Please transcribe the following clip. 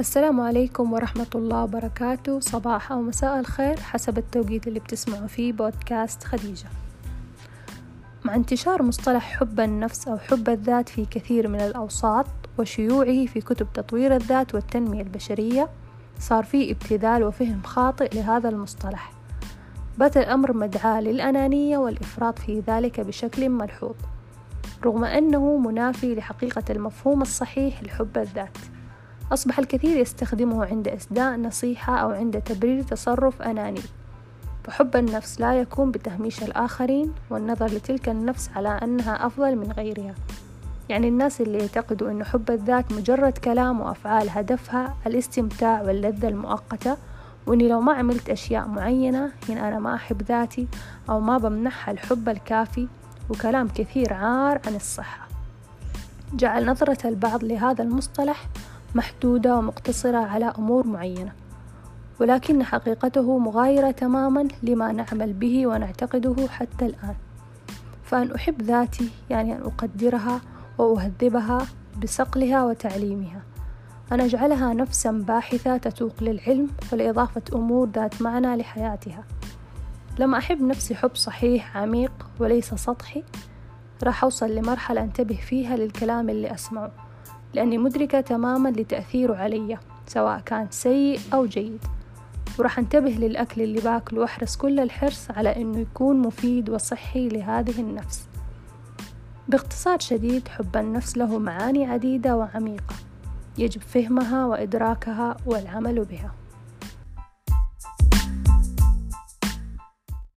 السلام عليكم ورحمة الله وبركاته. صباح أو مساء الخير حسب التوقيت اللي بتسمعوا فيه بودكاست خديجة. مع انتشار مصطلح حب النفس أو حب الذات في كثير من الأوساط وشيوعه في كتب تطوير الذات والتنمية البشرية صار في ابتذال وفهم خاطئ لهذا المصطلح. بات الأمر مدعاة للأنانية والإفراط في ذلك بشكل ملحوظ رغم أنه منافي لحقيقة المفهوم الصحيح لحب الذات. أصبح الكثير يستخدمه عند إسداء نصيحة أو عند تبرير تصرف أناني. فحب النفس لا يكون بتهميش الآخرين والنظر لتلك النفس على أنها أفضل من غيرها. يعني الناس اللي يعتقدوا أن حب الذات مجرد كلام وأفعال هدفها الاستمتاع واللذة المؤقتة وإني لو ما عملت أشياء معينة هنا أنا ما أحب ذاتي أو ما بمنحها الحب الكافي وكلام كثير عار عن الصحة. جعل نظرة البعض لهذا المصطلح محدودة ومقتصرة على أمور معينة ولكن حقيقته مغايرة تماما لما نعمل به ونعتقده حتى الآن. فأن أحب ذاتي يعني أن أقدرها وأهذبها بصقلها وتعليمها. أن أجعلها نفسا باحثة تتوق للعلم ولإضافة أمور ذات معنى لحياتها. لما أحب نفسي حب صحيح عميق وليس سطحي. راح أوصل لمرحلة أنتبه فيها للكلام اللي أسمعه. لأني مدركة تماما لتأثيره علي سواء كان سيء أو جيد. وراح انتبه للأكل اللي باكله وأحرص كل الحرص على أنه يكون مفيد وصحي لهذه النفس. باختصار شديد حب النفس له معاني عديدة وعميقة. يجب فهمها وإدراكها والعمل بها.